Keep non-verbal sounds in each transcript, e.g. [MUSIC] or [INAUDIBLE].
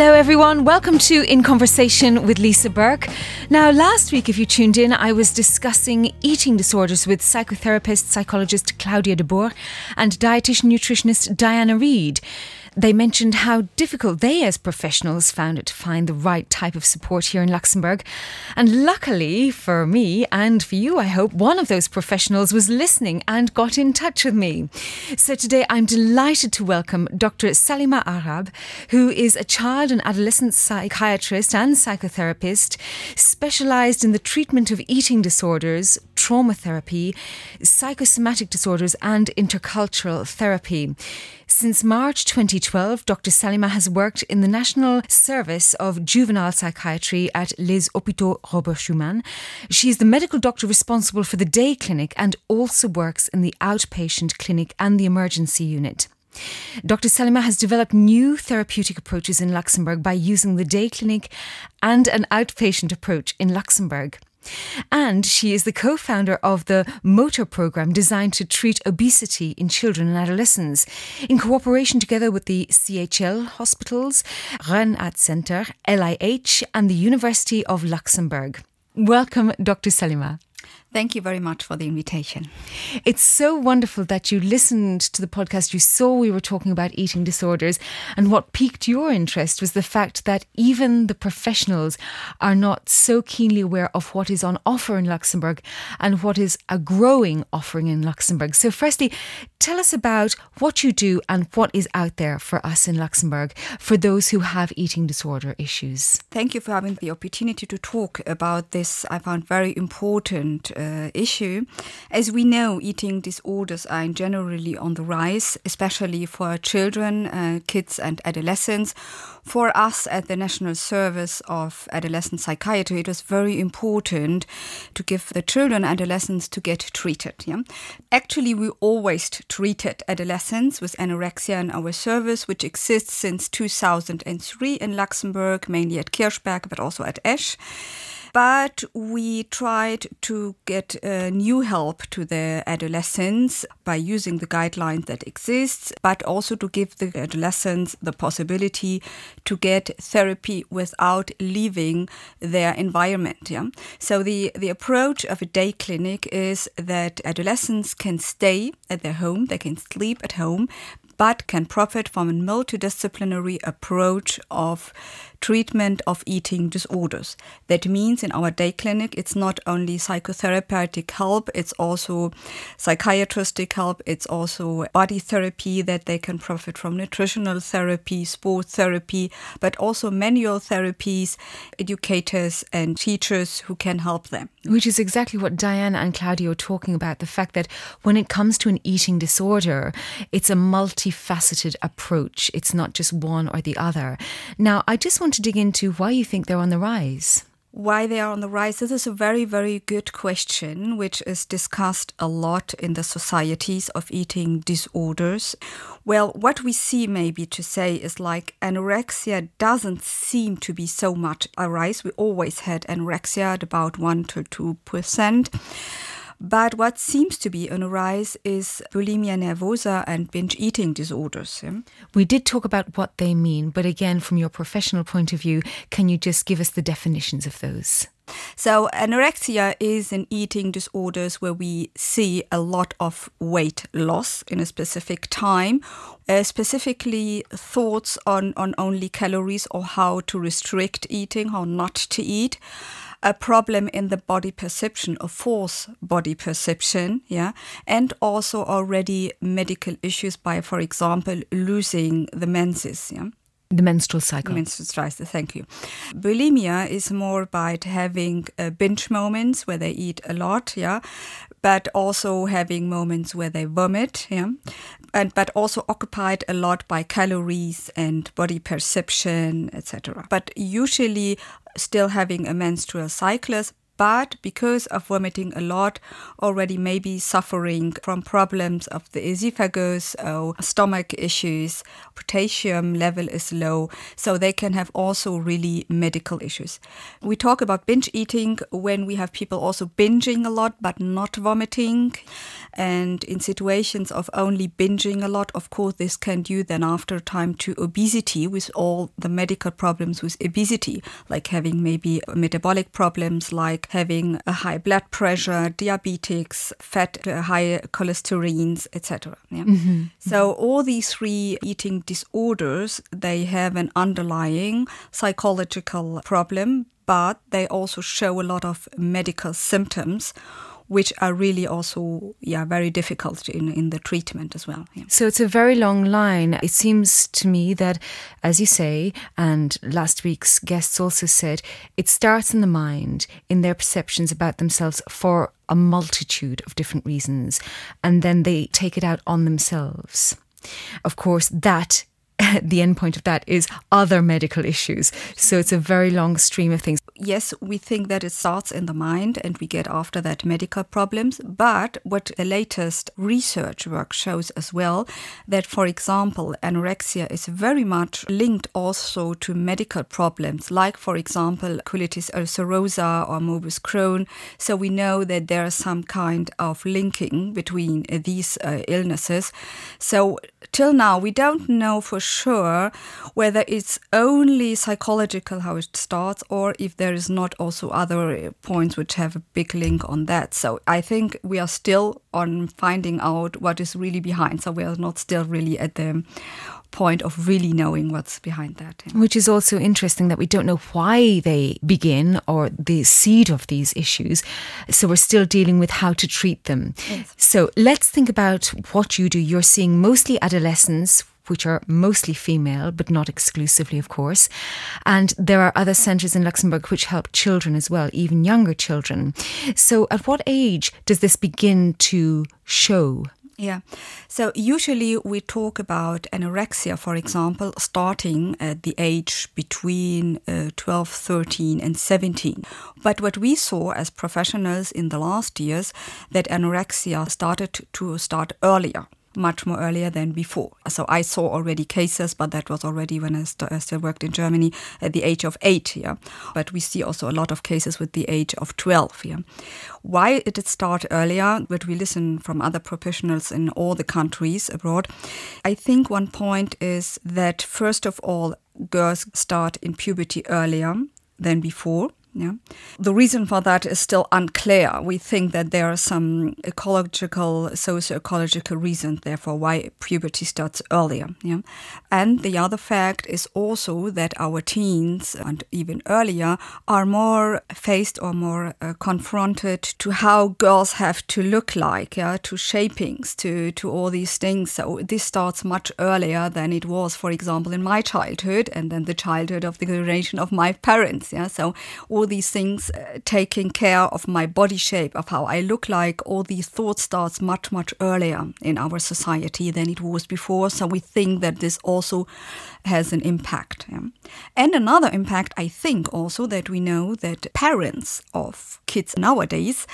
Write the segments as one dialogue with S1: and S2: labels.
S1: Hello, everyone. Welcome to In Conversation with Lisa Burke. Now, last week, if you tuned in, I was discussing eating disorders with psychotherapist, psychologist Claudia de Boer and dietitian nutritionist Diana Reid. They mentioned how difficult they, as professionals, found it to find the right type of support here in Luxembourg. And luckily for me and for you, I hope, one of those professionals was listening and got in touch with me. So today I'm delighted to welcome Dr. Salima Aarab, who is a child and adolescent psychiatrist and psychotherapist specialized in the treatment of eating disorders, trauma therapy, psychosomatic disorders, and intercultural therapy. Since March 2012, Dr. Salima has worked in the National Service of Juvenile Psychiatry at Les Hôpitaux Robert Schuman. She is the medical doctor responsible for the day clinic and also works in the outpatient clinic and the emergency unit. Dr. Salima has developed new therapeutic approaches in Luxembourg by using the day clinic and an outpatient approach in Luxembourg. And she is the co founder of the Motor program designed to treat obesity in children and adolescents, in cooperation together with the CHL hospitals, Rehazenter, LIH, and the University of Luxembourg. Welcome, Dr. Salima.
S2: Thank you very much for the invitation.
S1: It's so wonderful that you listened to the podcast. You saw we were talking about eating disorders. And what piqued your interest was the fact that even the professionals are not so keenly aware of what is on offer in Luxembourg and what is a growing offering in Luxembourg. So, firstly, tell us about what you do and what is out there for us in Luxembourg for those who have eating disorder issues.
S2: Thank you for having the opportunity to talk about this, I found very important uh, uh, issue. As we know, eating disorders are generally on the rise, especially for children, uh, kids, and adolescents. For us at the National Service of Adolescent Psychiatry, it was very important to give the children adolescents to get treated. Yeah? Actually, we always treated adolescents with anorexia in our service, which exists since 2003 in Luxembourg, mainly at Kirchberg, but also at Esch. But we tried to get uh, new help to the adolescents by using the guidelines that exist, but also to give the adolescents the possibility to get therapy without leaving their environment. Yeah? So the, the approach of a day clinic is that adolescents can stay at their home, they can sleep at home, but can profit from a multidisciplinary approach of treatment of eating disorders. That means in our day clinic, it's not only psychotherapeutic help, it's also psychiatristic help, it's also body therapy that they can profit from, nutritional therapy, sport therapy, but also manual therapies, educators and teachers who can help them.
S1: Which is exactly what Diana and Claudia are talking about the fact that when it comes to an eating disorder, it's a multifaceted approach. It's not just one or the other. Now, I just want want to dig into why you think they're on the rise.
S2: Why they are on the rise? This is a very, very good question, which is discussed a lot in the societies of eating disorders. Well, what we see, maybe to say, is like anorexia doesn't seem to be so much a rise. We always had anorexia at about 1 to 2%. But what seems to be on a rise is bulimia nervosa and binge eating disorders. Yeah?
S1: We did talk about what they mean, but again, from your professional point of view, can you just give us the definitions of those?
S2: So, anorexia is an eating disorders where we see a lot of weight loss in a specific time, uh, specifically thoughts on, on only calories or how to restrict eating, how not to eat a problem in the body perception, a false body perception, yeah, and also already medical issues by, for example, losing the menses, yeah.
S1: The menstrual cycle.
S2: menstrual cycle, thank you. Bulimia is more about having uh, binge moments where they eat a lot, yeah, but also having moments where they vomit, yeah, and but also occupied a lot by calories and body perception, etc. But usually still having a menstrual cyclus, but because of vomiting a lot, already maybe suffering from problems of the esophagus or stomach issues, potassium level is low, so they can have also really medical issues. We talk about binge eating when we have people also binging a lot but not vomiting. And in situations of only binging a lot, of course, this can due then after time to obesity with all the medical problems with obesity, like having maybe metabolic problems, like having a high blood pressure, diabetics, fat, uh, high cholesterol, etc. Yeah? Mm-hmm. So all these three eating disorders, they have an underlying psychological problem, but they also show a lot of medical symptoms which are really also yeah very difficult in in the treatment as well. Yeah.
S1: So it's a very long line. It seems to me that, as you say, and last week's guests also said, it starts in the mind in their perceptions about themselves for a multitude of different reasons, and then they take it out on themselves. Of course, that [LAUGHS] the end point of that is other medical issues. So it's a very long stream of things.
S2: Yes, we think that it starts in the mind and we get after that medical problems. But what the latest research work shows as well, that for example, anorexia is very much linked also to medical problems, like for example, colitis ulcerosa or morbus Crohn. So we know that there is some kind of linking between these uh, illnesses. So till now, we don't know for sure whether it's only psychological how it starts or if there is not also other uh, points which have a big link on that. So I think we are still on finding out what is really behind. So we are not still really at the point of really knowing what's behind that.
S1: Which is also interesting that we don't know why they begin or the seed of these issues. So we're still dealing with how to treat them. Yes. So let's think about what you do. You're seeing mostly adolescents which are mostly female, but not exclusively, of course. And there are other centres in Luxembourg which help children as well, even younger children. So, at what age does this begin to show?
S2: Yeah. So usually we talk about anorexia, for example, starting at the age between uh, 12, 13, and 17. But what we saw as professionals in the last years, that anorexia started to start earlier much more earlier than before. So I saw already cases, but that was already when I, st- I, still worked in Germany at the age of eight. Yeah, but we see also a lot of cases with the age of twelve. Yeah, why did it start earlier? But we listen from other professionals in all the countries abroad. I think one point is that first of all, girls start in puberty earlier than before. Yeah. The reason for that is still unclear. We think that there are some ecological, socio-ecological reasons, therefore, why puberty starts earlier. Yeah. And the other fact is also that our teens, and even earlier, are more faced or more uh, confronted to how girls have to look like, yeah, to shapings, to, to all these things. So this starts much earlier than it was, for example, in my childhood and then the childhood of the generation of my parents. Yeah. So all these things, uh, taking care of my body shape, of how I look like, all these thoughts starts much, much earlier in our society than it was before. So we think that this also has an impact. Yeah. And another impact, I think also that we know that parents of kids nowadays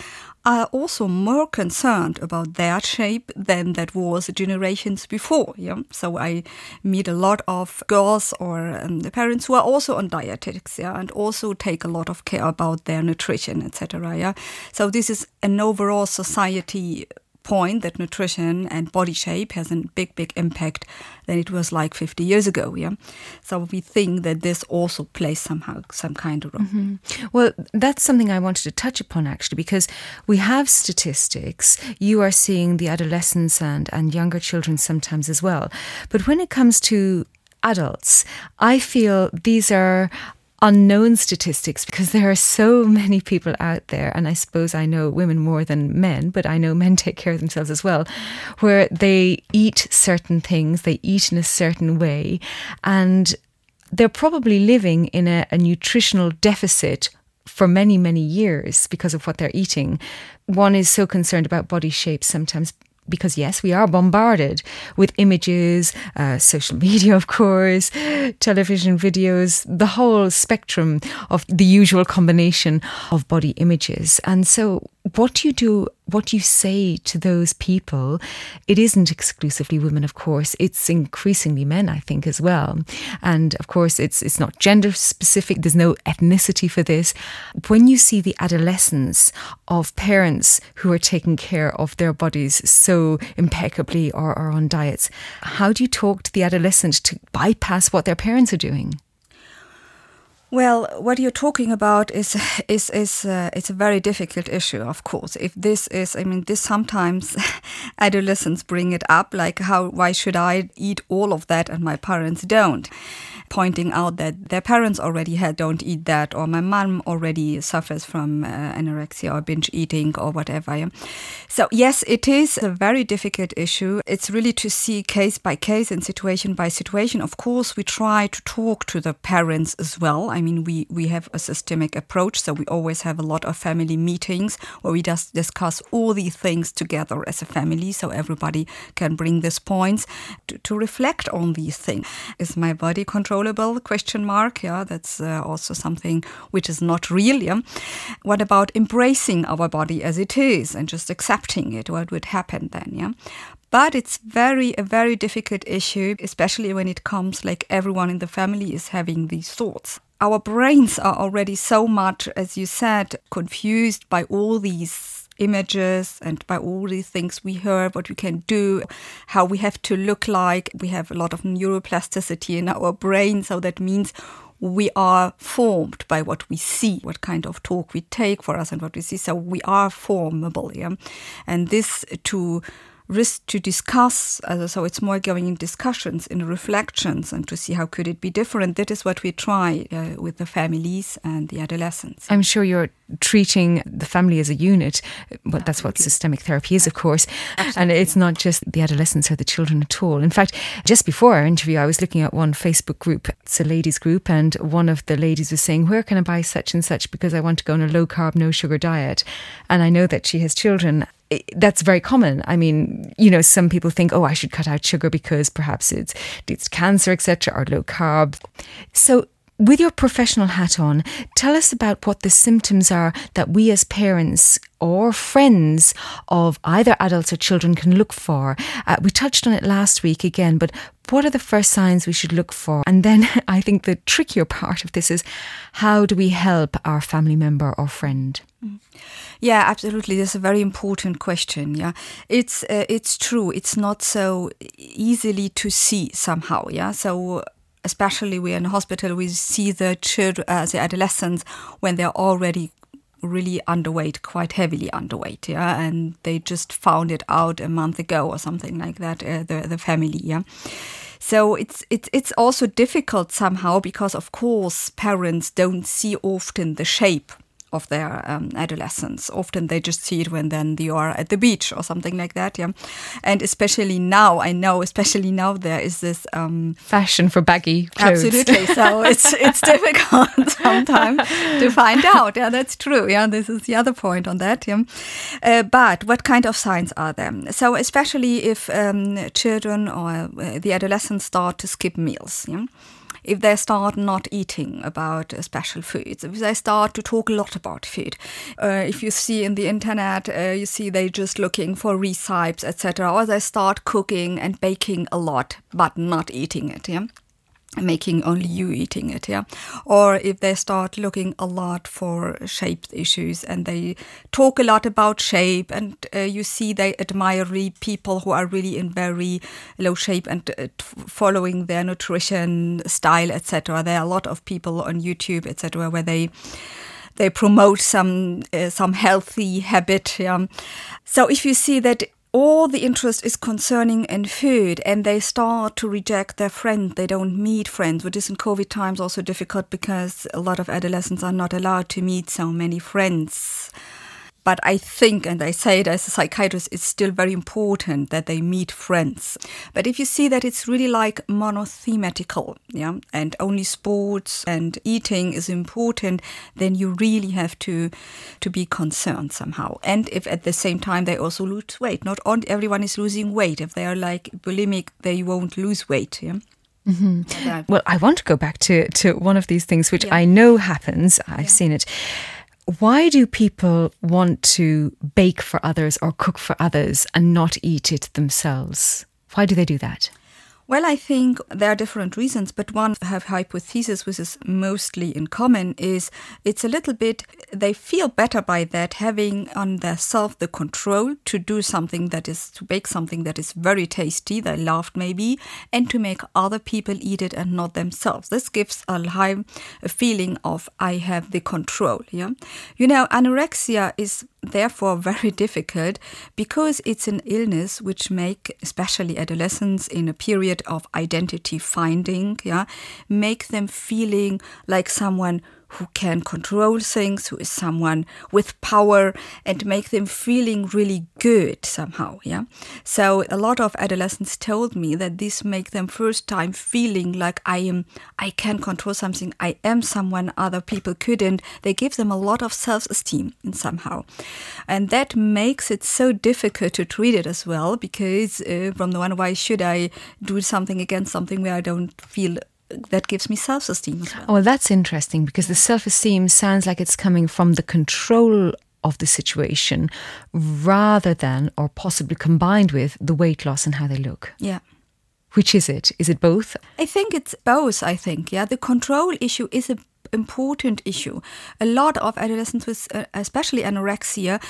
S2: are also more concerned about their shape than that was generations before. Yeah, so I meet a lot of girls or um, the parents who are also on dietetics, yeah, and also take a lot of care about their nutrition, etc. Yeah, so this is an overall society point that nutrition and body shape has a big, big impact than it was like 50 years ago. Yeah. So we think that this also plays somehow some kind of role. Mm-hmm.
S1: Well, that's something I wanted to touch upon actually, because we have statistics. You are seeing the adolescents and, and younger children sometimes as well. But when it comes to adults, I feel these are unknown statistics because there are so many people out there, and I suppose I know women more than men, but I know men [LAUGHS] take care of themselves as well, where they eat certain things, they eat in a certain way, and they're probably living in a, a nutritional deficit for many, many years because of what they're eating. One is so concerned about body shape sometimes because yes, we are bombarded with images, uh, social [LAUGHS] media, of course, television videos, the whole spectrum of the usual combination of body images. And so what you do? What you say to those people? It isn't exclusively women, of course. It's increasingly men, I think, as well. And of course, it's it's not gender specific. There's no ethnicity for this. When you see the adolescence of parents who are taking care of their bodies so impeccably or, are on diets, how do you talk to the adolescent to bypass what their parents are doing?
S2: Well, what you're talking about is is is uh, it's a very difficult issue, of course. If this is, I mean, this sometimes [LAUGHS] adolescents bring it up, like how why should I eat all of that and my parents don't? Pointing out that their parents already had don't eat that, or my mom already suffers from uh, anorexia or binge eating or whatever. So yes, it is a very difficult issue. It's really to see case by case and situation by situation. Of course, we try to talk to the parents as well. I mean, we we have a systemic approach, so we always have a lot of family meetings where we just discuss all these things together as a family, so everybody can bring these points to, to reflect on these things. Is my body control? Controllable? Question mark. Yeah that's uh, also something which is not real yeah. What about embracing our body as it is and just accepting it? What would happen then yeah? But it's very a very difficult issue especially when it comes like everyone in the family is having these thoughts. Our brains are already so much as you said confused by all these images and by all these things we heard what we can do how we have to look like we have a lot of neuroplasticity in our brain so that means we are formed by what we see what kind of talk we take for us and what we see so we are formable yeah? and this to risk to discuss so it's more going in discussions in reflections and to see how could it be different. That is what we try uh, with the families and the adolescents.
S1: I'm sure you're treating the family as a unit. But that's what systemic therapy is of course. Absolutely. and it's not just the adolescents or the children at all. In fact just before our interview I was looking at one Facebook group. It's a ladies group and one of the ladies was saying where can I buy such and such? Because I want to go on a low carb no sugar diet. And I know that she has children that's very common. I mean, you know, some people think, oh, I should cut out sugar because perhaps it's it's cancer, etc., or low carb. So with your professional hat on, tell us about what the symptoms are that we as parents or friends of either adults or children can look for. Uh, we touched on it last week again, but what are the first signs we should look for? And then [LAUGHS] I think the trickier part of this is how do we help our family member or friend?
S2: Yeah, absolutely. That's a very important question. Yeah, it's uh, it's true. It's not so easily to see somehow. Yeah, so especially we in hospital we see the children uh, the adolescents when they're already really underweight quite heavily underweight yeah and they just found it out a month ago or something like that uh, the the family yeah. So it's it's it's also difficult somehow because of course parents don't see often the shape of their um, adolescence. Often they just see it when then you are at the beach or something like that. Yeah, and especially now, I know, especially now there is this um,
S1: fashion for baggy clothes.
S2: Absolutely. So it's it's [LAUGHS] difficult [LAUGHS] sometimes to find out. Yeah, that's true. Yeah, this is the other point on that. Yeah, uh, but what kind of signs are there? So especially if um, children or uh, the adolescents start to skip meals. Yeah if they start not eating about uh, special foods, if they start to talk a lot about food. Uh, if you see in the internet, uh, you see they just looking for recipes, etc., or they start cooking and baking a lot, but not eating it. Yeah making only you eating it yeah? Or if they start looking a lot for shape issues and they talk a lot about shape and uh, you see they admire people who are really in very low shape and uh, following their nutrition style etc there are a lot of people on youtube etc where they they promote some uh, some healthy habit yeah? So if you see that all the interest is concerning in food and they start to reject their friends. They don't meet friends which is in covid times also difficult because a lot of adolescents are not allowed to meet so many friends But I think, and I say it as a psychiatrist, it's still very important that they meet friends. But if you see that it's really like monothematical, yeah, and only sports and eating is important, then you really have to to be concerned somehow. And if at the same time they also lose weight, not all, everyone is losing weight. If they are like bulimic, they won't lose weight. Yeah.
S1: Mm-hmm. Well, I want to go back to, to one of these things, which yeah. I know happens. I've yeah. seen it. Why do people want to bake for others or cook for others and not eat it themselves? Why do they do that?
S2: Well, I think there are different reasons, but one have hypothesis which is mostly in common is it's a little bit they feel better by that having on their self the control to do something that is to bake something that is very tasty, they loved maybe, and to make other people eat it and not themselves. This gives a high a feeling of I have the control. Yeah, you know, anorexia is therefore very difficult because it's an illness which make especially adolescents in a period of identity finding yeah make them feeling like someone who can control things, who is someone with power and make them feeling really good somehow. Yeah. So a lot of adolescents told me that this make them first time feeling like I am, I can control something. I am someone other people couldn't. They give them a lot of self esteem in somehow. And that makes it so difficult to treat it as well because uh, from the one, why should I do something against something where I don't feel that gives me self esteem as well.
S1: Oh, well, that's interesting because the self esteem sounds like it's coming from the control of the situation rather than or possibly combined with the weight loss and how they look.
S2: Yeah.
S1: Which is it? Is it both?
S2: I think it's both, I think. Yeah. The control issue is a important issue. A lot of adolescents with uh, especially anorexia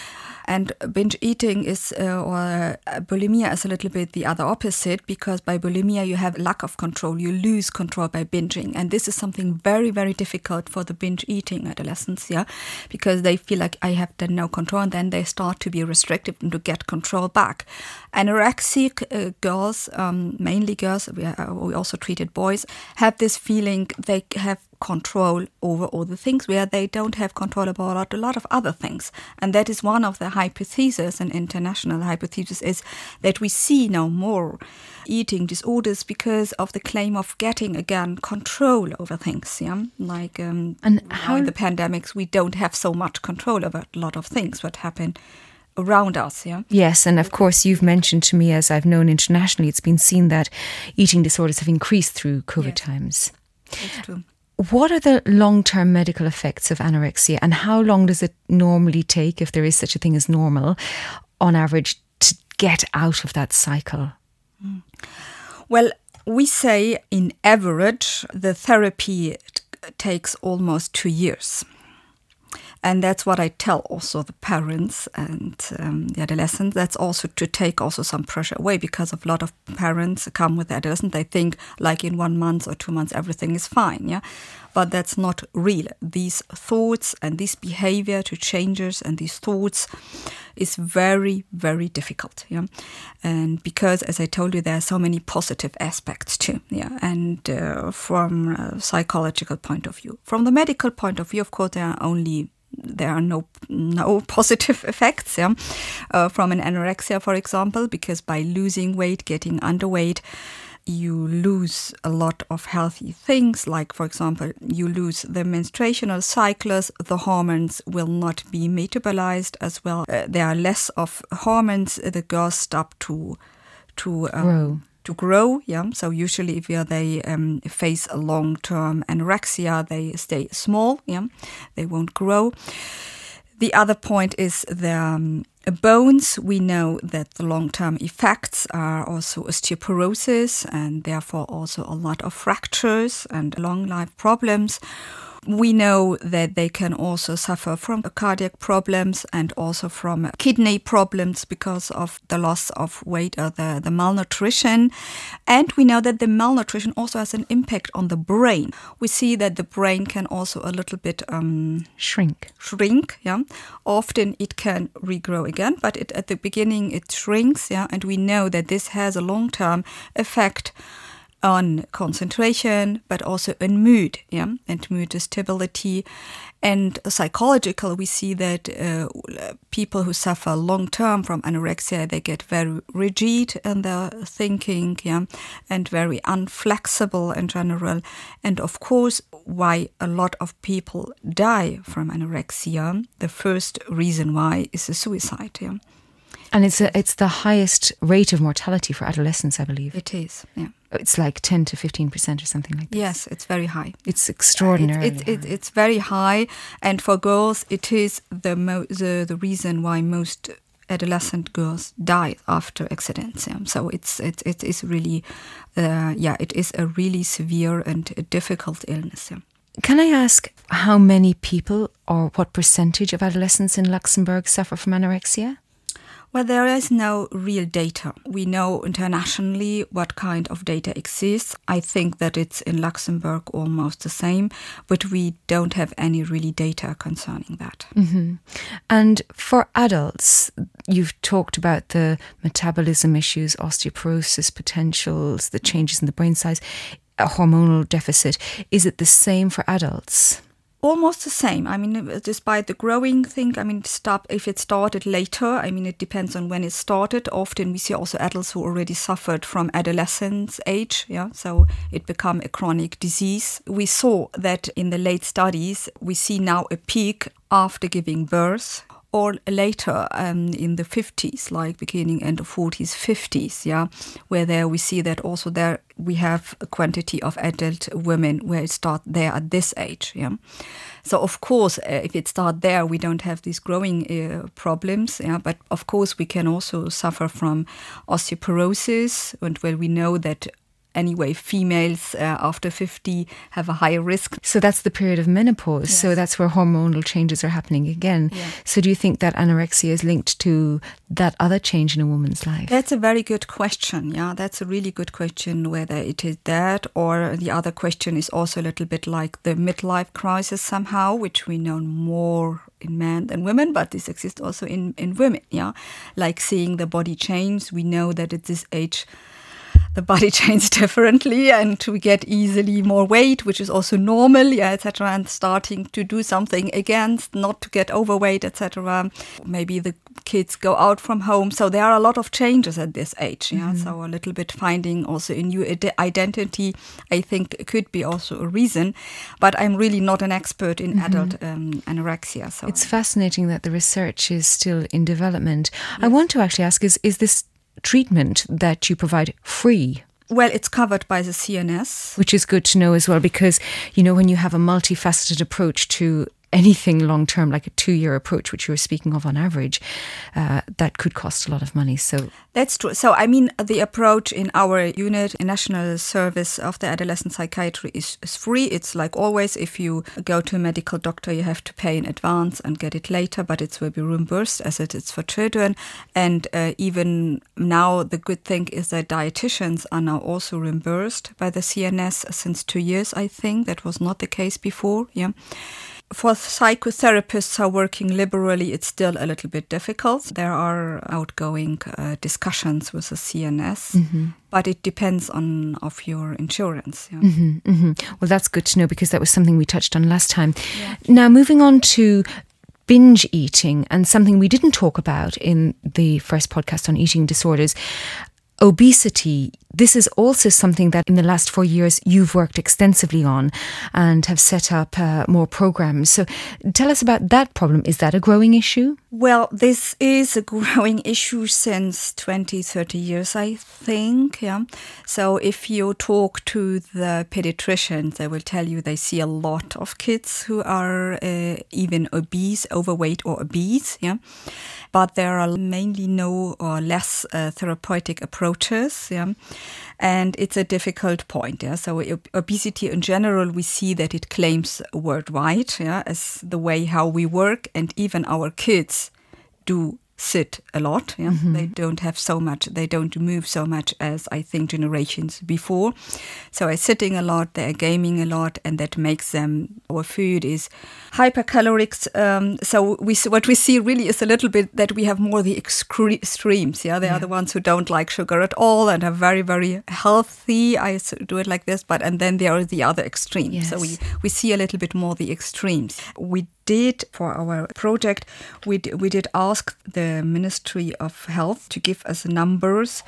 S2: and binge eating is uh, or uh, bulimia is a little bit the other opposite because by bulimia you have lack of control, you lose control by binging, and this is something very very difficult for the binge eating adolescents, yeah, because they feel like I have done no control, and then they start to be restrictive and to get control back. Anorexic uh, girls, um, mainly girls, we, uh, we also treated boys, have this feeling they have control over all the things where they don't have control about a lot of other things. And that is one of the hypotheses, an international hypothesis, is that we see now more eating disorders because of the claim of getting again control over things. Yeah, like um, and how in the pandemics we don't have so much control over a lot of things what happen around us yeah
S1: yes and of course you've mentioned to me as i've known internationally it's been seen that eating disorders have increased through covid yes. times
S2: that's true
S1: what are the long term medical effects of anorexia, and how long does it normally take, if there is such a thing as normal, on average, to get out of that cycle? Mm.
S2: Well, we say in average, the therapy takes almost two years. And that's what I tell also the parents and um, the adolescents. That's also to take also some pressure away because a lot of parents come with the adolescent. They think like in one month or two months everything is fine. Yeah, but that's not real. These thoughts and this behavior to changes and these thoughts is very very difficult. Yeah, and because as I told you, there are so many positive aspects too. Yeah, and uh, from a psychological point of view, from the medical point of view, of course, there are only there are no no [LAUGHS] positive effects yeah, uh, from an anorexia, for example, because by losing weight, getting underweight, you lose a lot of healthy things, like, for example, you lose the menstruational cycles, the hormones will not be metabolized as well. Uh, there are less of hormones, the girls stop to to
S1: um, grow
S2: to grow. Yeah. So usually, if they um, face a long-term anorexia, they stay small. Yeah. They won't grow. The other point is the um, bones. We know that the long-term effects are also osteoporosis and therefore also a lot of fractures and long life problems we know that they can also suffer from cardiac problems and also from kidney problems because of the loss of weight or the, the malnutrition. And we know that the malnutrition also has an impact on the brain. We see that the brain can also a little bit um,
S1: shrink.
S2: Shrink, yeah. Often it can regrow again, but it, at the beginning it shrinks, yeah. And we know that this has a long term effect on concentration, but also on mood, yeah, and mood stability. And psychological, we see that uh, people who suffer long term from anorexia, they get very rigid in their thinking, yeah, and very unflexible in general. And of course, why a lot of people die from anorexia, the first reason why is the suicide, yeah.
S1: And it's a, it's the highest rate of mortality for adolescents, I believe.
S2: It is, yeah.
S1: It's like 10 to 15% or something like that.
S2: Yes, it's very high.
S1: It's extraordinary.
S2: It, it, it, it's very high. And for girls, it is the, mo- the, the reason why most adolescent girls die after accidents. Yeah. So it's it, it is really, uh, yeah, it is a really severe and difficult illness. Yeah.
S1: Can I ask how many people or what percentage of adolescents in Luxembourg suffer from anorexia?
S2: Well, there is no real data. We know internationally what kind of data exists. I think that it's in Luxembourg almost the same, but we don't have any really data concerning that.
S1: Mm-hmm. And for adults, you've talked about the metabolism issues, osteoporosis potentials, the changes in the brain size, a hormonal deficit. Is it the same for adults?
S2: Almost the same. I mean, uh, despite the growing thing, I mean, stop if it started later. I mean, it depends on when it started. Often we see also adults who already suffered from adolescence age. Yeah, so it become a chronic disease. We saw that in the late studies, we see now a peak after giving birth or later um, in the 50s, like beginning end of 40s, 50s, yeah, where there we see that also there we have a quantity of adult women where it start there at this age, yeah. So of course, uh, if it start there, we don't have these growing uh, problems, yeah. But of course, we can also suffer from osteoporosis, and where we know that anyway, females uh, after 50 have a higher risk.
S1: So that's the period of menopause. Yes. So that's where hormonal changes are happening again. Yeah. So do you think that anorexia is linked to that other change in a woman's life?
S2: That's a very good question. Yeah, that's a really good question whether it is that or the other question is also a little bit like the midlife crisis somehow, which we know more in men than women, but this exists also in, in women. Yeah, like seeing the body change. We know that at this age, the body [LAUGHS] changes differently and we get easily more weight, which is also normal, yeah, etc. And starting to do something against, not to get overweight, etc. Maybe the kids go out from home. So there are a lot of changes at this age. Yeah, mm-hmm. so a little bit finding also a new identity, I think, could be also a reason. But I'm really not an expert in mm-hmm. adult um, anorexia. So
S1: it's fascinating that the research is still in development. Yes. I want to actually ask: Is is this treatment that you provide free?
S2: Well, it's covered by the CNS.
S1: Which is good to know as well, because, you know, when you have a multifaceted approach to anything long term, like a two year approach, which you were speaking of on average, uh, that could cost a lot of money. So
S2: that's true. So, I mean, the approach in our unit, in National Service of the Adolescent Psychiatry, is, is free. It's like always if you go to a medical doctor, you have to pay in advance and get it later, but it will be reimbursed as it is for children. And uh, even now, the good thing is that dietitians are now also reimbursed by the CNS since two years, I think. That was not the case before. Yeah for psychotherapists who are working liberally, it's still a little bit difficult. There are outgoing uh, discussions with the CNS, mm-hmm. but it depends on of your insurance.
S1: Yeah. Mm-hmm, mm-hmm. Well, that's good to know because that was something we touched on last time. Yeah. Now, moving on to binge eating and something we didn't talk about in the first podcast on eating disorders obesity, this is also something that in the last four years you've worked extensively on and have set up uh, more programs. So tell us about that problem. Is that a growing issue?
S2: Well, this is a growing issue since 20, 30 years, I think. Yeah. So if you talk to the pediatricians, they will tell you they see a lot of kids who are uh, even obese, overweight, or obese. Yeah but there are mainly no or less uh, therapeutic approaches. Yeah. And it's a difficult point. Yeah. So obesity in general, we see that it claims worldwide yeah, as the way how we work and even our kids do sit a lot. Yeah? Mm-hmm. They don't have so much, they don't move so much as I think generations before. So they're sitting a lot, they're gaming a lot, and that makes them, our food is hypercaloric. Um, so we what we see really is a little bit that we have more the extremes. Yeah, they yeah. are the ones who don't like sugar at all and are very, very healthy. I do it like this, but and then there are the other extremes. Yes. So we, we see a little bit more the extremes. We did for our project, we, we did ask the Ministry of Health to give us numbers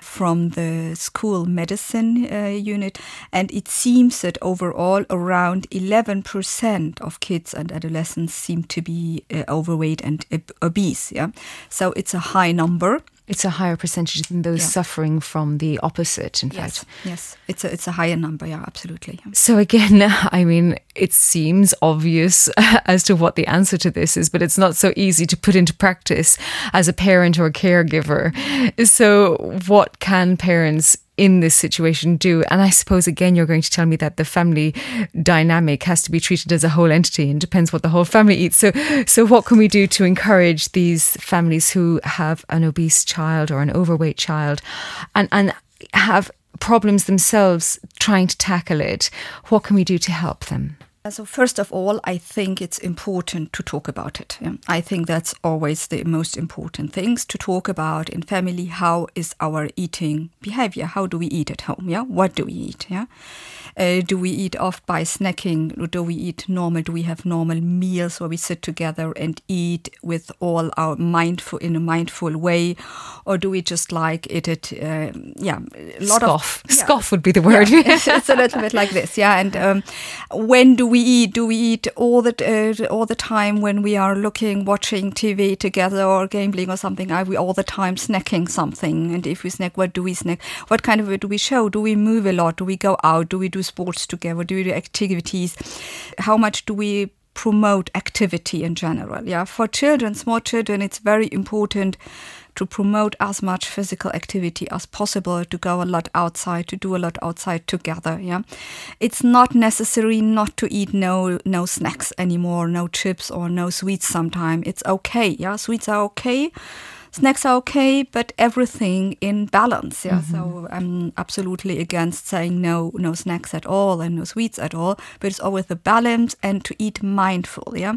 S2: from the school medicine uh, unit, and it seems that overall around 11% of kids and adolescents seem to be uh, overweight and obese. Yeah, so it's a high number.
S1: It's a higher percentage than those yeah. suffering from the opposite, in
S2: yes.
S1: fact.
S2: Yes, it's a, it's a higher number, yeah, absolutely.
S1: So, again, [LAUGHS] I mean, it seems obvious [LAUGHS] as to what the answer to this is, but it's not so easy to put into practice as a parent or a caregiver. So, what can parents in this situation do? And I suppose again you're going to tell me that the family dynamic has to be treated as a whole entity and depends what the whole family eats. So so what can we do to encourage these families who have an obese child or an overweight child and and have problems themselves trying to tackle it? What can we do to help them?
S2: So, first of all, I think it's important to talk about it. I think that's always the most important things to talk about in family. How is our eating behavior? How do we eat at home? Yeah, what do we eat? Yeah, uh, do we eat off by snacking? Or do we eat normal? Do we have normal meals where we sit together and eat with all our mindful in a mindful way, or do we just like it? At uh, yeah,
S1: a lot scoff. of yeah. scoff would be the word.
S2: Yeah, it's, [LAUGHS] it's, a little bit like this. Yeah, and um, when do we eat? Do we eat all the uh, all the time when we are looking, watching TV together or gambling or something? Are we all the time snacking something? And if we snack, what do we snack? What kind of do we show? Do we move a lot? Do we go out? Do we do sports together? Do we do activities? How much do we promote activity in general? Yeah, for children, small children, it's very important to promote as much physical activity as possible, to go a lot outside, to do a lot outside together. Yeah, it's not necessary not to eat no no snacks anymore, no chips or no sweets. Sometime it's okay. Yeah, sweets are okay snacks are okay, but everything in balance. Yeah, mm-hmm. so I'm absolutely against saying no, no snacks at all and no sweets at all. But it's always the balance and to eat mindful. Yeah,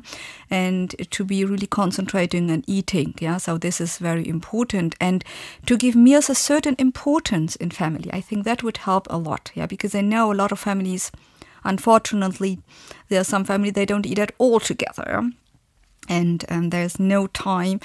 S2: and to be really concentrating and eating. Yeah, so this is very important and to give meals a certain importance in family. I think that would help a lot. Yeah, because I know a lot of families. Unfortunately, there are some families they don't eat at all together and um, there's no time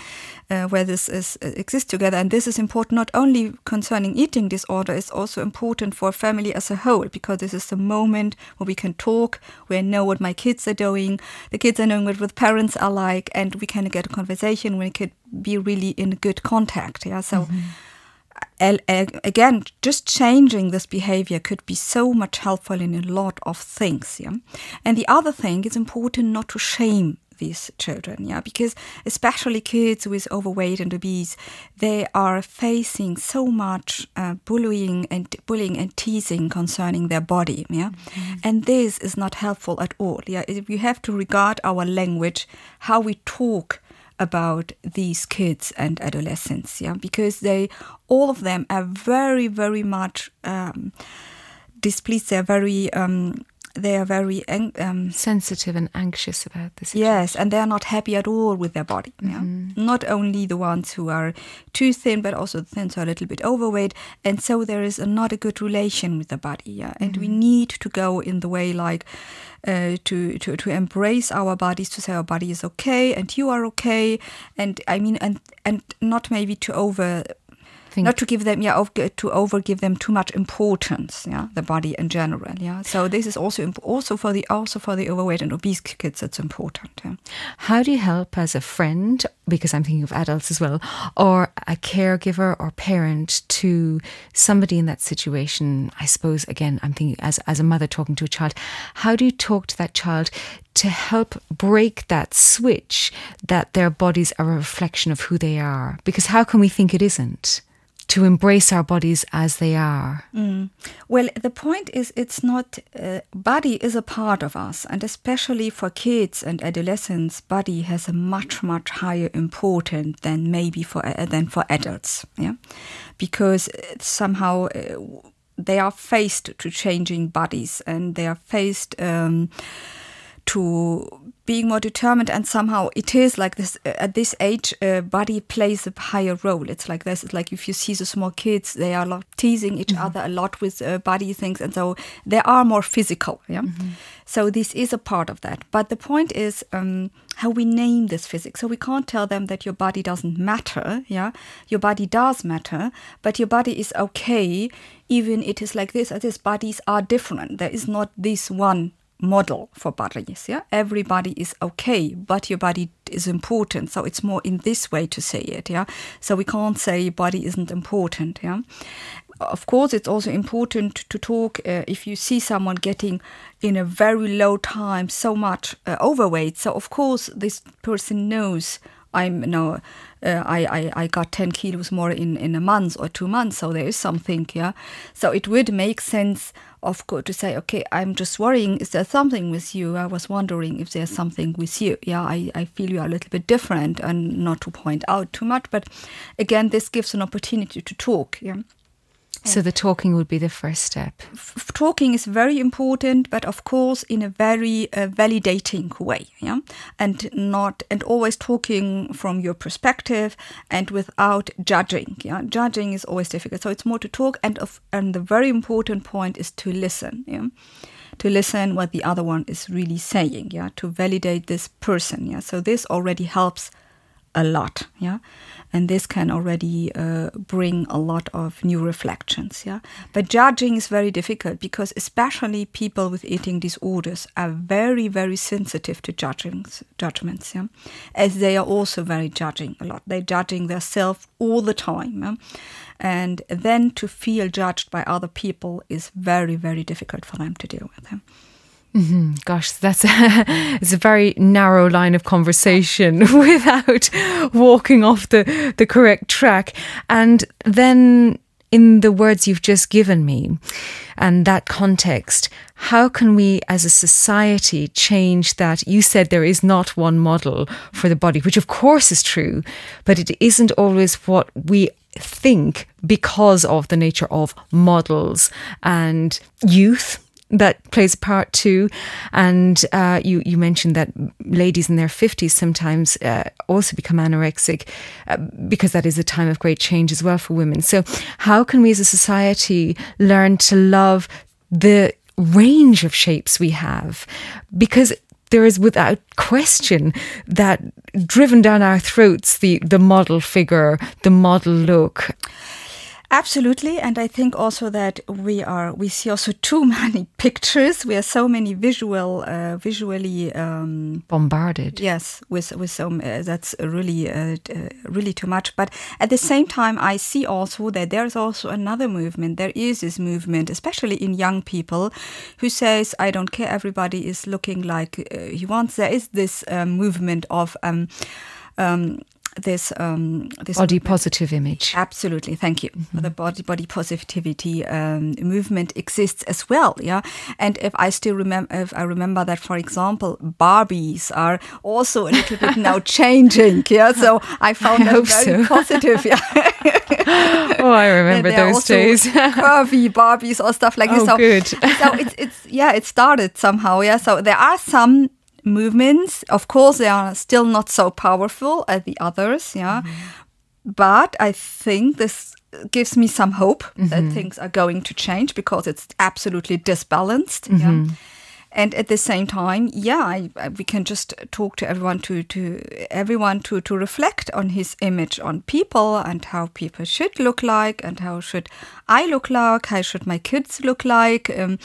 S2: uh, where this is uh, exists together and this is important not only concerning eating disorder it's also important for family as a whole because this is the moment where we can talk we know what my kids are doing the kids are knowing what the parents are like and we can get a conversation we could be really in good contact yeah so mm-hmm again, just changing this behavior could be so much helpful in a lot of things. Yeah? And the other thing is important not to shame these children, yeah, because especially kids with overweight and obese, they are facing so much uh, bullying and bullying and teasing concerning their body, yeah, mm-hmm. and this is not helpful at all. Yeah, we have to regard our language, how we talk about these kids and adolescents, yeah, because they all of them are very, very much um, displeased. They're very um, they are very um,
S1: sensitive and anxious about this.
S2: Yes, and they are not happy at all with their body. Mm-hmm. Not only the ones who are too thin, but also the thins are a little bit overweight, and so there is a, not a good relation with the body. Yeah, and mm-hmm. we need to go in the way like. Uh, to, to to embrace our bodies to say our body is okay and you are okay and I mean and and not maybe to over think not to give them yeah to over give them too much importance yeah the body in general yeah. So this is also also for the also for the overweight and obese kids it's important yeah.
S1: how do you help as a friend because i'm thinking of adults as well or a caregiver or parent to somebody in that situation? I suppose again i'm thinking as as a mother talking to a child how do you talk to that child to help break that switch that their bodies are a reflection of who they are? Because how can we think it isn't to embrace our bodies as they are.
S2: Mm. Well, the point is, it's not, uh, body is a part of us, and especially for kids and adolescents, body has a much, much higher importance than maybe for, uh, than for adults, yeah? Because somehow uh, they are faced to changing bodies and they are faced um, to being more determined and somehow it is like this uh, at this age uh, body plays a higher role. It's like this it's like if you see the small kids they are like teasing each mm-hmm. other a lot with uh, body things and so they are more physical yeah? Mm-hmm. so this is a part of that. But the point is um, how we name this physics. So we can't tell them that your body doesn't matter yeah? Your body does matter but your body is okay even it is like this as bodies are different. There is not this one model for bodies. Yeah, everybody is okay, but your body is important. So it's more in this way to say it. Yeah, so we can't say body isn't important. Yeah, of course, it's also important to talk uh, if you see someone getting in a very low time so much uh, overweight. So of course, this person knows I'm you know uh, I, I I got 10 kilos more in in a month or two months so there is something yeah so it would make sense of course to say okay I'm just worrying is there something with you? I was wondering if there's something with you. Yeah I, I feel you are a little bit different and not to point out too much but again this gives an opportunity to talk yeah
S1: so the talking would be the first step.
S2: F talking is very important, but of course in a very uh, validating way, yeah, and not and always talking from your perspective and without judging. Yeah, judging is always difficult. So it's more to talk, and of and the very important point is to listen. Yeah to listen what the other one is really saying yeah to validate this person yeah so this already helps a lot yeah and this can already uh, bring a lot of new reflections yeah but judging is very difficult because especially people with eating disorders are very very sensitive to judgings judgments yeah as they are also very judging a lot they're judging themselves all the time yeah? and then to feel judged by other people is very very difficult for them to deal with them yeah?
S1: Mm-hmm. Gosh, that's a, [LAUGHS] it's a very narrow line of conversation [LAUGHS] without walking off the, the correct track. And then, in the words you've just given me and that context, how can we as a society change that? You said there is not one model for the body, which of course is true, but it isn't always what we think because of the nature of models and youth that plays a part too. And uh, you you mentioned that ladies in their fifties sometimes uh, also become anorexic uh, because that is a time of great change as well for women. So how can we as a society learn to love the range of shapes we have? Because there is without question that driven down our throats the the model figure, the model look.
S2: Absolutely, and I think also that we are we see also [LAUGHS] too many pictures. We are so many visual, uh, visually um,
S1: bombarded.
S2: Yes, with with some uh, that's really uh, uh, really too much. But at the same time, I see also that there is also another movement. There is this movement, especially in young people, who says, "I don't care. Everybody is looking like uh, he wants." There is this uh, movement of. Um, um, this um, this
S1: body positive image.
S2: Absolutely, thank you. Mm-hmm. The body body positivity um, movement exists as well. Yeah, and if I still remember, if I remember that, for example, Barbies are also a little bit now [LAUGHS] changing. Yeah, so I found I that very so. positive. Yeah. [LAUGHS]
S1: oh, I remember those days. [LAUGHS]
S2: curvy Barbies or stuff like
S1: oh,
S2: this.
S1: So, good.
S2: so it's it's yeah, it started somehow. Yeah, so there are some movements. Of course, they are still not so powerful as the others, yeah. Mm-hmm. But I think this gives me some hope mm-hmm. that things are going to change because it's absolutely disbalanced. Mm-hmm. Yeah and at the same time yeah I, we can just talk to everyone to to everyone to to reflect on his image on people and how people should look like and how should i look like how should my kids look like. Um,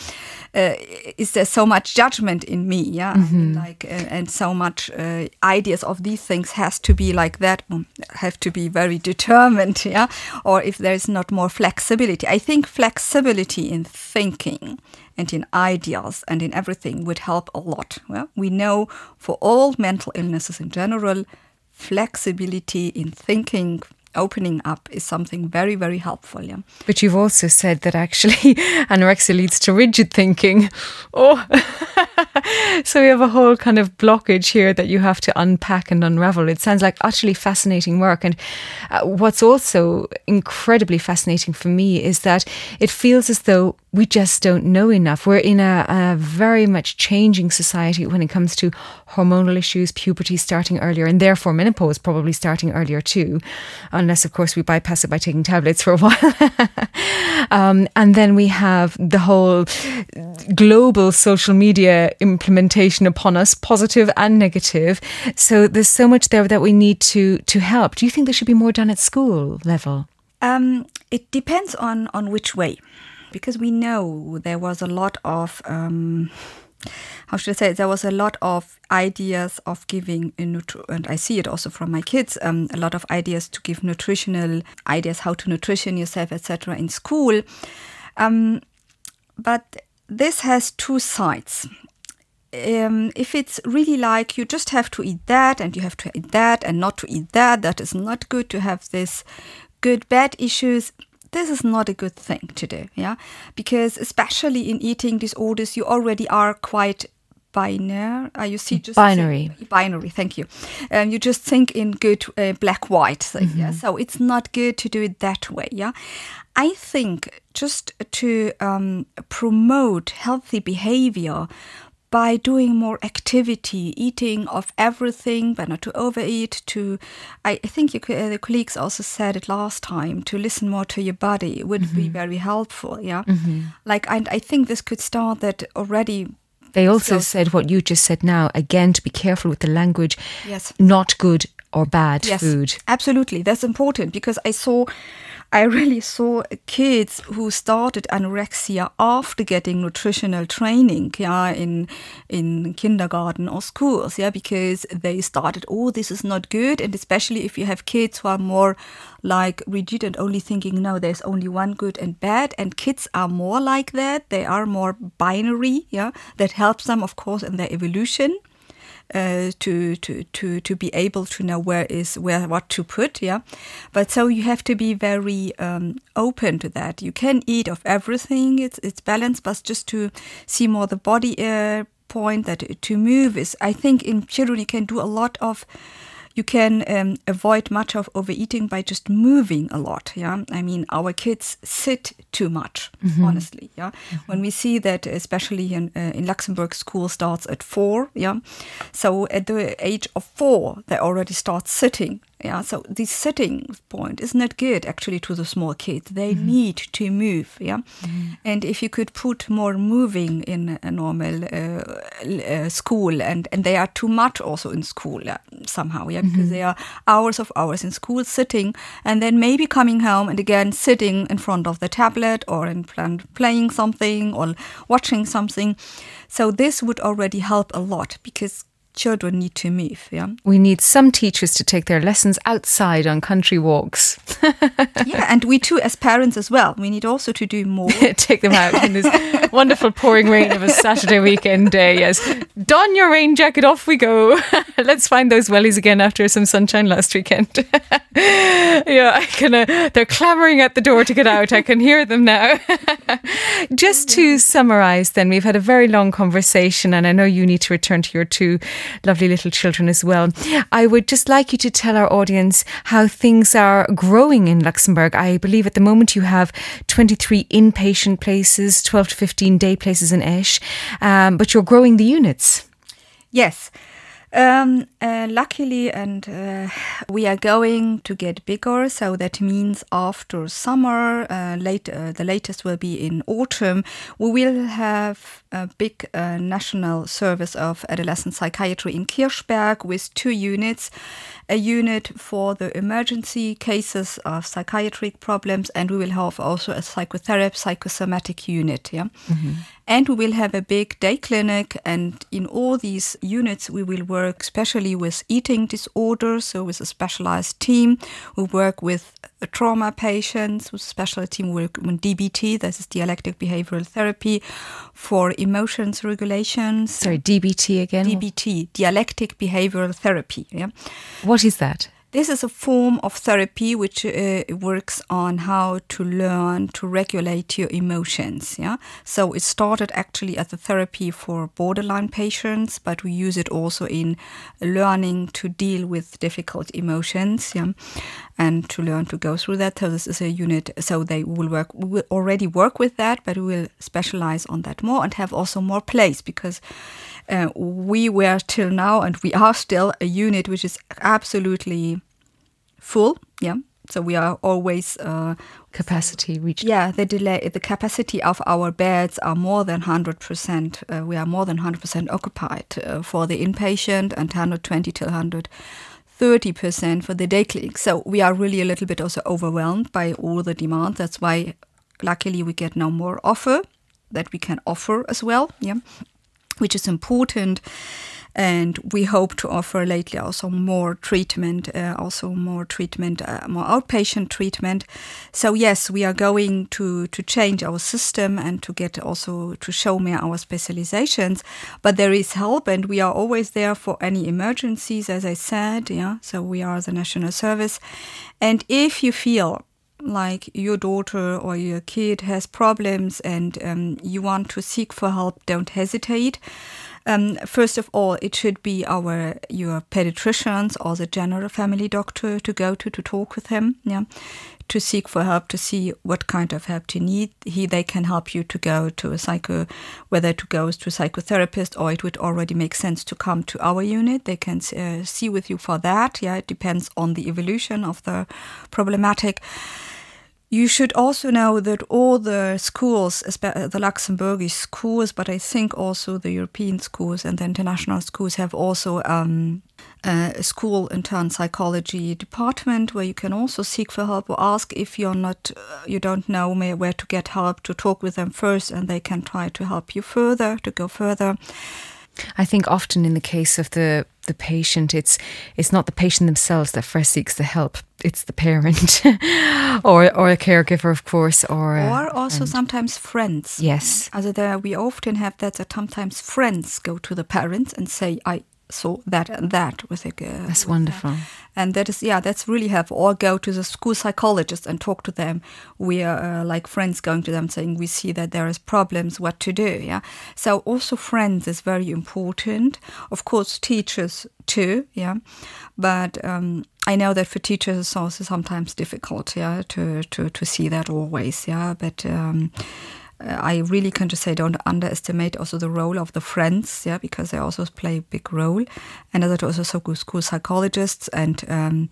S2: uh, is there so much judgment in me? Yeah. Mm-hmm. like uh, and so much uh, ideas of these things has to be like that um, have to be very determined yeah. Or if there is not more flexibility. I think flexibility in thinking and in ideas and in everything would help a lot. Well, we know for all mental illnesses in general, flexibility in thinking opening up is something very, very helpful. Yeah.
S1: But you've also said that actually [LAUGHS] anorexia leads to rigid thinking. Oh, [LAUGHS] so we have a whole kind of blockage here that you have to unpack and unravel. It sounds like utterly fascinating work. And uh, what's also incredibly fascinating for me is that it feels as though we just don't know enough. We're in a, a, very much changing society when it comes to hormonal issues, puberty starting earlier, and therefore menopause probably starting earlier too, unless, of course, we bypass it by taking tablets for a [LAUGHS] while. um, and then we have the whole global social media implementation upon us, positive and negative. So there's so much there that we need to to help. Do you think there should be more done at school level?
S2: Um, it depends on on which way because we know there was a lot of um, how should I say? There was a lot of ideas of giving and I see it also from my kids. Um, a lot of ideas to give nutritional ideas, how to nutrition yourself, etc. in school. Um, but this has two sides. Um, if it's really like you just have to eat that and you have to eat that and not to eat that, that is not good to have this good bad issues this is not a good thing to do, yeah, because especially in eating disorders, you already are quite binary. Uh, you see, just
S1: binary.
S2: Think, binary. Thank you. Um, you just think in good uh, black white. So, mm-hmm. yeah, so it's not good to do it that way. Yeah, I think just to um, promote healthy behavior by doing more activity, eating of everything, but not to overeat. To, I think you, uh, the colleagues also said it last time. To listen more to your body would mm-hmm. be very helpful. Yeah, mm-hmm. like and I think this could start that already.
S1: They also so, said what you just said now. Again, to be careful with the language.
S2: Yes.
S1: Not good or bad
S2: yes,
S1: food.
S2: Absolutely, that's important because I saw I really saw kids who started anorexia after getting nutritional training, yeah, in in kindergarten or schools, yeah, because they started, oh, this is not good, and especially if you have kids who are more like rigid and only thinking, no, there's only one good and bad, and kids are more like that. They are more binary, yeah. That helps them, of course, in their evolution uh, to to to to be able to know where is where what to put yeah? But so you have to be very um, open to that. You can eat of everything. It's it's balanced but just to see more the body uh, point that to move is i think in children you can do a lot of you can um, avoid much of overeating by just moving a lot. Yeah, I mean our kids sit too much. Mm-hmm. Honestly, yeah. Mm-hmm. When we see that, especially in uh, in Luxembourg, school starts at four. Yeah, so at the age of four, they already start sitting yeah, so this sitting point is not good actually to the small kids. They mm-hmm. need to move. Yeah, mm-hmm. and if you could put more moving in a normal uh, uh, school, and and they are too much also in school yeah, somehow. Yeah, mm-hmm. because they are hours of hours in school sitting, and then maybe coming home and again sitting in front of the tablet or in playing something or watching something. So this would already help a lot because children need to move. Yeah,
S1: we need some teachers to take their lessons outside on country walks. [LAUGHS]
S2: yeah, and we too, as parents as well, we need also to do more. [LAUGHS]
S1: take them out in this [LAUGHS] wonderful pouring rain of a Saturday weekend day. Yes, don your rain jacket. Off we go. Let's find those wellies again after some sunshine last weekend. yeah, I can. Uh, they're clamoring at the door to get out. I can hear them now. Just to summarise, then we've had a very long conversation, and I know you need to return to your two lovely little children as well. I would just like you to tell our audience how things are growing in Luxembourg. I believe at the moment you have 23 inpatient places, 12 to 15 day places in Esch, um, but you're growing the units.
S2: Yes. Um, uh, luckily, and uh, we are going to get bigger, so that means after summer, uh, late, uh, the latest will be in autumn, we will have a big uh, national service of adolescent psychiatry in Kirchberg with two units a unit for the emergency cases of psychiatric problems, and we will have also a psychotherapy psychosomatic unit. Yeah. Mm-hmm. And we will have a big day clinic, and in all these units, we will work especially with eating disorders, so with a specialized team. We work with uh, trauma patients, with a special team work with DBT, that is dialectic behavioral therapy, for emotions regulations.
S1: Sorry, DBT again?
S2: DBT, dialectic behavioral therapy. Yeah.
S1: What is that?
S2: This is a form of therapy which uh, works on how to learn to regulate your emotions. Yeah, so it started actually as a therapy for borderline patients, but we use it also in learning to deal with difficult emotions. Yeah, and to learn to go through that. So this is a unit. So they will work. We will already work with that, but we will specialize on that more and have also more place because. Uh, we were till now, and we are still a unit which is absolutely full. Yeah, so we are always uh,
S1: capacity reached.
S2: Yeah, the delay, the capacity of our beds are more than hundred percent. Uh, we are more than hundred percent occupied uh, for the inpatient and hundred twenty till hundred. 30% for the day clinic. So we are really a little bit also overwhelmed by all the demand. That's why, luckily, we get now more offer that we can offer as well. Yeah which is important. And we hope to offer lately also more treatment, uh, also more treatment, uh, more outpatient treatment. So yes, we are going to to change our system and to get also to show more our specializations. But there is help, and we are always there for any emergencies, as I said. Yeah, so we are the national service, and if you feel like your daughter or your kid has problems and um, you want to seek for help, don't hesitate. Um, first of all, it should be our your pediatricians or the general family doctor to go to to talk with him. Yeah, to seek for help to see what kind of help you need. He they can help you to go to a psycho, whether to go to a psychotherapist or it would already make sense to come to our unit. They can uh, see with you for that. Yeah, it depends on the evolution of the problematic. You should also know that all the schools, the Luxembourgish schools, but I think also the European schools and the international schools have also um, a school intern psychology department where you can also seek for help or ask if you're not, uh, you don't know where to get help to talk with them first, and they can try to help you further to go further.
S1: I think often in the case of the the patient, it's it's not the patient themselves that first seeks the help. It's the parent, [LAUGHS] or or a caregiver, of course, or
S2: or also sometimes friends.
S1: Yes,
S2: also there we often have that. That sometimes friends go to the parents and say, "I saw that and that with a
S1: that's wonderful.
S2: That. and that is yeah that's really helpful. Or go to the school psychologist and talk to them. We are uh, like friends going to them saying we see that there is problems. What to do? Yeah. So also friends is very important. Of course teachers too yeah. But um, I know that for teachers it's also sometimes difficult yeah to to, to see that always yeah. But um, I really can just say don't underestimate also the role of the friends, yeah, because they also play a big role, and as I also so good school psychologists, and um,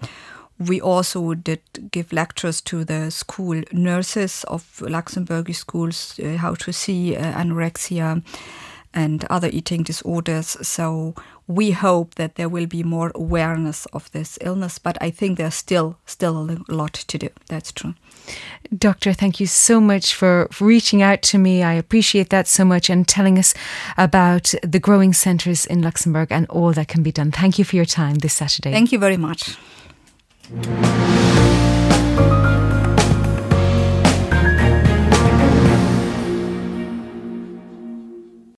S2: we also did give lectures to the school nurses of Luxembourgish schools uh, how to see uh, anorexia and other eating disorders. So we hope that there will be more awareness of this illness, but I think there's still still a lot to do. That's true.
S1: Doctor, thank you so much for reaching out to me. I appreciate that so much and telling us about the growing centres in Luxembourg and all that can be done. Thank you for your time this Saturday.
S2: Thank you very much.